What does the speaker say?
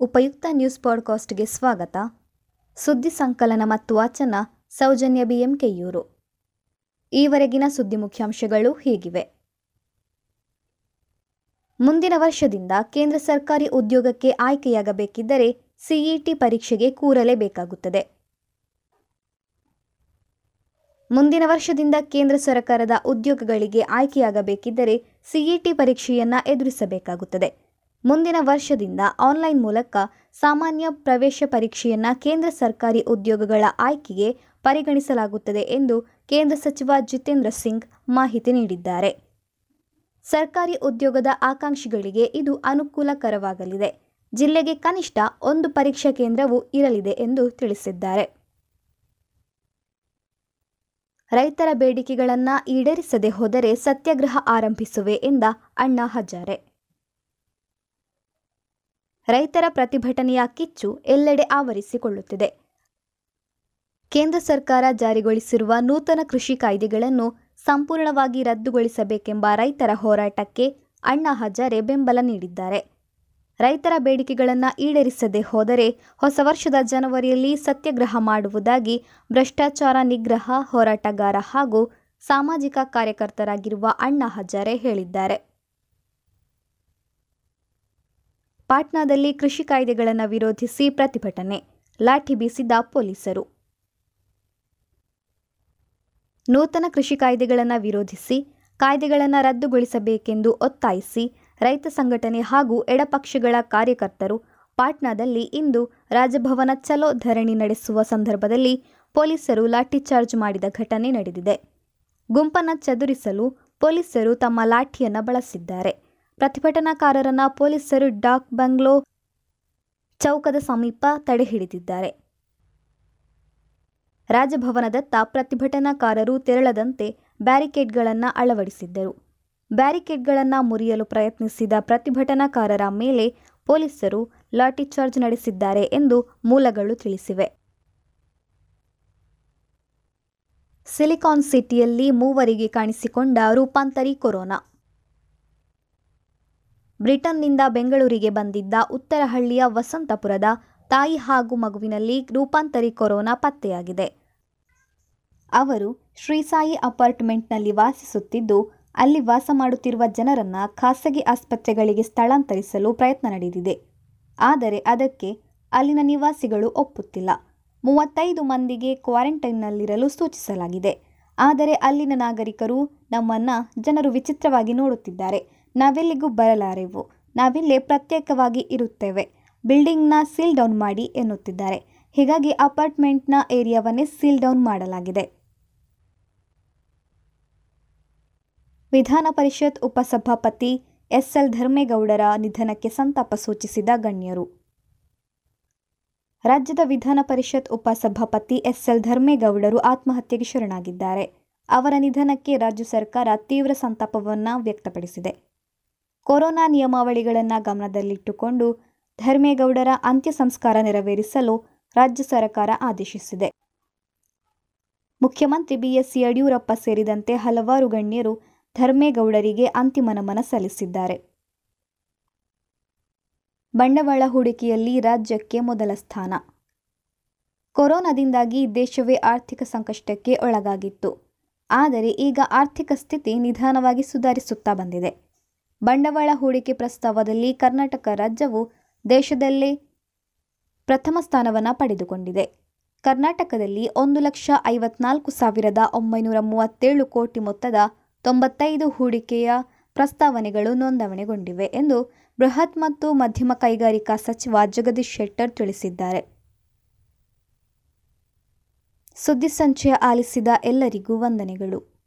ಉಪಯುಕ್ತ ನ್ಯೂಸ್ ಪಾಡ್ಕಾಸ್ಟ್ಗೆ ಸ್ವಾಗತ. ಸುದ್ದಿ ಸಂಕಲನ ಮತ್ತು ವಾಚನ ಸೌಜನ್ಯ ಬಿಎಂಕೆಯೂರು. ಈವರೆಗಿನ ಸುದ್ದಿ ಮುಖ್ಯಾಂಶಗಳು ಹೀಗಿವೆ. ಮುಂದಿನ ವರ್ಷದಿಂದ ಕೇಂದ್ರ ಸರ್ಕಾರಿ ಉದ್ಯೋಗಕ್ಕೆ ಆಯ್ಕೆಯಾಗಬೇಕಿದ್ದರೆ ಸಿಇಟಿ ಪರೀಕ್ಷೆಗೆ ಕೂರಲೇಬೇಕಾಗುತ್ತದೆ ಮುಂದಿನ ವರ್ಷದಿಂದ ಕೇಂದ್ರ ಸರ್ಕಾರದ ಉದ್ಯೋಗಗಳಿಗೆ ಆಯ್ಕೆಯಾಗಬೇಕಿದ್ದರೆ ಸಿಇಟಿ ಪರೀಕ್ಷೆಯನ್ನ ಎದುರಿಸಬೇಕಾಗುತ್ತದೆ. ಮುಂದಿನ ವರ್ಷದಿಂದ ಆನ್ಲೈನ್ ಮೂಲಕ ಸಾಮಾನ್ಯ ಪ್ರವೇಶ ಪರೀಕ್ಷೆಯನ್ನ ಕೇಂದ್ರ ಸರ್ಕಾರಿ ಉದ್ಯೋಗಗಳ ಆಯ್ಕೆಗೆ ಪರಿಗಣಿಸಲಾಗುತ್ತದೆ ಎಂದು ಕೇಂದ್ರ ಸಚಿವ ಜಿತೇಂದ್ರ ಸಿಂಗ್ ಮಾಹಿತಿ ನೀಡಿದ್ದಾರೆ. ಸರ್ಕಾರಿ ಉದ್ಯೋಗದ ಆಕಾಂಕ್ಷಿಗಳಿಗೆ ಇದು ಅನುಕೂಲಕರವಾಗಲಿದೆ. ಜಿಲ್ಲೆಗೆ ಕನಿಷ್ಠ ಒಂದು ಪರೀಕ್ಷಾ ಕೇಂದ್ರವು ಇರಲಿದೆ ಎಂದು ತಿಳಿಸಿದ್ದಾರೆ. ರೈತರ ಬೇಡಿಕೆಗಳನ್ನು ಈಡೇರಿಸದೆ ಹೋದರೆ ಸತ್ಯಾಗ್ರಹ ಆರಂಭಿಸುವೆ ಎಂದ ಅಣ್ಣಾ ಹಜಾರೆ. ರೈತರ ಪ್ರತಿಭಟನೆಯ ಕಿಚ್ಚು ಎಲ್ಲೆಡೆ ಆವರಿಸಿಕೊಳ್ಳುತ್ತಿದೆ. ಕೇಂದ್ರ ಸರ್ಕಾರ ಜಾರಿಗೊಳಿಸಿರುವ ನೂತನ ಕೃಷಿ ಕಾಯ್ದೆಗಳನ್ನು ಸಂಪೂರ್ಣವಾಗಿ ರದ್ದುಗೊಳಿಸಬೇಕೆಂಬ ರೈತರ ಹೋರಾಟಕ್ಕೆ ಅಣ್ಣಾ ಹಜಾರೆ ಬೆಂಬಲ ನೀಡಿದ್ದಾರೆ. ರೈತರ ಬೇಡಿಕೆಗಳನ್ನು ಈಡೇರಿಸದೆ ಹೋದರೆ ಹೊಸ ವರ್ಷದ ಜನವರಿಯಲ್ಲಿ ಸತ್ಯಾಗ್ರಹ ಮಾಡುವುದಾಗಿ ಭ್ರಷ್ಟಾಚಾರ ನಿಗ್ರಹ ಹೋರಾಟಗಾರ ಹಾಗೂ ಸಾಮಾಜಿಕ ಕಾರ್ಯಕರ್ತರಾಗಿರುವ ಅಣ್ಣಾ ಹಜಾರೆ ಹೇಳಿದ್ದಾರೆ. ಪಾಟ್ನಾದಲ್ಲಿ ಕೃಷಿ ಕಾಯ್ದೆಗಳನ್ನು ವಿರೋಧಿಸಿ ಪ್ರತಿಭಟನೆ, ಲಾಠಿ ಬೀಸಿದ ಪೊಲೀಸರು. ನೂತನ ಕೃಷಿ ಕಾಯ್ದೆಗಳನ್ನು ವಿರೋಧಿಸಿ ಕಾಯ್ದೆಗಳನ್ನು ರದ್ದುಗೊಳಿಸಬೇಕೆಂದು ಒತ್ತಾಯಿಸಿ ರೈತ ಸಂಘಟನೆ ಹಾಗೂ ಎಡಪಕ್ಷಗಳ ಕಾರ್ಯಕರ್ತರು ಪಾಟ್ನಾದಲ್ಲಿ ಇಂದು ರಾಜಭವನ ಚಲೋ ಧರಣಿ ನಡೆಸುವ ಸಂದರ್ಭದಲ್ಲಿ ಪೊಲೀಸರು ಲಾಠಿಚಾರ್ಜ್ ಮಾಡಿದ ಘಟನೆ ನಡೆದಿದೆ. ಗುಂಪನ್ನು ಚದುರಿಸಲು ಪೊಲೀಸರು ತಮ್ಮ ಲಾಠಿಯನ್ನು ಬಳಸಿದ್ದಾರೆ. ಪ್ರತಿಭಟನಾಕಾರರನ್ನ ಪೊಲೀಸರು ಡಾಕ್ ಬಂಗ್ಲೋ ಚೌಕದ ಸಮೀಪ ತಡೆ ಹಿಡಿದಿದ್ದಾರೆ. ರಾಜಭವನದತ್ತ ಪ್ರತಿಭಟನಾಕಾರರು ತೆರಳದಂತೆ ಬ್ಯಾರಿಕೇಡ್ಗಳನ್ನು ಅಳವಡಿಸಿದ್ದರು. ಬ್ಯಾರಿಕೇಡ್ಗಳನ್ನು ಮುರಿಯಲು ಪ್ರಯತ್ನಿಸಿದ ಪ್ರತಿಭಟನಾಕಾರರ ಮೇಲೆ ಪೊಲೀಸರು ಲಾಠಿ ಚಾರ್ಜ್ ನಡೆಸಿದ್ದಾರೆ ಎಂದು ಮೂಲಗಳು ತಿಳಿಸಿವೆ. ಸಿಲಿಕಾನ್ ಸಿಟಿಯಲ್ಲಿ ಮೂವರಿಗೆ ಕಾಣಿಸಿಕೊಂಡ ರೂಪಾಂತರಿ ಕೊರೋನಾ. ಬ್ರಿಟನ್ನಿಂದ ಬೆಂಗಳೂರಿಗೆ ಬಂದಿದ್ದ ಉತ್ತರಹಳ್ಳಿಯ ವಸಂತಪುರದ ತಾಯಿ ಹಾಗೂ ಮಗುವಿನಲ್ಲಿ ರೂಪಾಂತರಿ ಕೊರೋನಾ ಪತ್ತೆಯಾಗಿದೆ. ಅವರು ಶ್ರೀಸಾಯಿ ಅಪಾರ್ಟ್ಮೆಂಟ್ನಲ್ಲಿ ವಾಸಿಸುತ್ತಿದ್ದು, ಅಲ್ಲಿ ವಾಸ ಮಾಡುತ್ತಿರುವ ಜನರನ್ನು ಖಾಸಗಿ ಆಸ್ಪತ್ರೆಗಳಿಗೆ ಸ್ಥಳಾಂತರಿಸಲು ಪ್ರಯತ್ನ ನಡೆದಿದೆ. ಆದರೆ ಅದಕ್ಕೆ ಅಲ್ಲಿನ ನಿವಾಸಿಗಳು ಒಪ್ಪುತ್ತಿಲ್ಲ. ಮೂವತ್ತೈದು ಮಂದಿಗೆ ಕ್ವಾರಂಟೈನ್ನಲ್ಲಿರಲು ಸೂಚಿಸಲಾಗಿದೆ. ಆದರೆ ಅಲ್ಲಿನ ನಾಗರಿಕರು ನಮ್ಮನ್ನು ಜನರು ವಿಚಿತ್ರವಾಗಿ ನೋಡುತ್ತಿದ್ದಾರೆ. ನಾವೆಲ್ಲಿಗೂ ಬರಲಾರೆವು. ನಾವಿಲ್ಲೇ ಪ್ರತ್ಯೇಕವಾಗಿ ಇರುತ್ತೇವೆ. ಬಿಲ್ಡಿಂಗ್ನ ಸೀಲ್ ಡೌನ್ ಮಾಡಿ ಎನ್ನುತ್ತಿದ್ದಾರೆ. ಹೀಗಾಗಿ ಅಪಾರ್ಟ್ಮೆಂಟ್ನ ಏರಿಯಾವನ್ನೇ ಸೀಲ್ ಡೌನ್ ಮಾಡಲಾಗಿದೆ. ವಿಧಾನ ಪರಿಷತ್ ಉಪಸಭಾಪತಿ ಎಸ್ಎಲ್ ಧರ್ಮೇಗೌಡರ ನಿಧನಕ್ಕೆ ಸಂತಾಪ ಸೂಚಿಸಿದ ಗಣ್ಯರು. ರಾಜ್ಯದ ವಿಧಾನ ಪರಿಷತ್ ಉಪಸಭಾಪತಿ ಎಸ್ಎಲ್ ಧರ್ಮೇಗೌಡರು ಆತ್ಮಹತ್ಯೆಗೆ ಶರಣಾಗಿದ್ದಾರೆ. ಅವರ ನಿಧನಕ್ಕೆ ರಾಜ್ಯ ಸರ್ಕಾರ ತೀವ್ರ ಸಂತಾಪವನ್ನು ವ್ಯಕ್ತಪಡಿಸಿದೆ. ಕೊರೋನಾ ನಿಯಮಾವಳಿಗಳನ್ನು ಗಮನದಲ್ಲಿಟ್ಟುಕೊಂಡು ಧರ್ಮೇಗೌಡರ ಅಂತ್ಯ ಸಂಸ್ಕಾರ ನೆರವೇರಿಸಲು ರಾಜ್ಯ ಸರ್ಕಾರ ಆದೇಶಿಸಿದೆ. ಮುಖ್ಯಮಂತ್ರಿ ಬಿಎಸ್ ಯಡಿಯೂರಪ್ಪ ಸೇರಿದಂತೆ ಹಲವಾರು ಗಣ್ಯರು ಧರ್ಮೇಗೌಡರಿಗೆ ಅಂತಿಮ ನಮನ ಸಲ್ಲಿಸಿದ್ದಾರೆ. ಬಂಡವಾಳ ಹೂಡಿಕೆಯಲ್ಲಿ ರಾಜ್ಯಕ್ಕೆ ಮೊದಲ ಸ್ಥಾನ. ಕೊರೋನಾದಿಂದಾಗಿ ದೇಶವೇ ಆರ್ಥಿಕ ಸಂಕಷ್ಟಕ್ಕೆ ಒಳಗಾಗಿತ್ತು. ಆದರೆ ಈಗ ಆರ್ಥಿಕ ಸ್ಥಿತಿ ನಿಧಾನವಾಗಿ ಸುಧಾರಿಸುತ್ತಾ ಬಂದಿದೆ. ಬಂಡವಾಳ ಹೂಡಿಕೆ ಪ್ರಸ್ತಾವದಲ್ಲಿ ಕರ್ನಾಟಕ ರಾಜ್ಯವು ದೇಶದಲ್ಲೇ ಪ್ರಥಮ ಸ್ಥಾನವನ್ನು ಪಡೆದುಕೊಂಡಿದೆ. ಕರ್ನಾಟಕದಲ್ಲಿ ಒಂದು ಲಕ್ಷ ಐವತ್ನಾಲ್ಕು ಸಾವಿರದ ಒಂಬೈನೂರ ಮೂವತ್ತೇಳು ಕೋಟಿ ಮೊತ್ತದ ತೊಂಬತ್ತೈದು ಹೂಡಿಕೆಯ ಪ್ರಸ್ತಾವನೆಗಳು ನೋಂದಣಿಗೊಂಡಿವೆ ಎಂದು ಬೃಹತ್ ಮತ್ತು ಮಧ್ಯಮ ಕೈಗಾರಿಕಾ ಸಚಿವ ಜಗದೀಶ್ ಶೆಟ್ಟರ್ ತಿಳಿಸಿದ್ದಾರೆ. ಸುದ್ದಿ ಸಂಚಯ ಆಲಿಸಿದ ಎಲ್ಲರಿಗೂ ವಂದನೆಗಳು.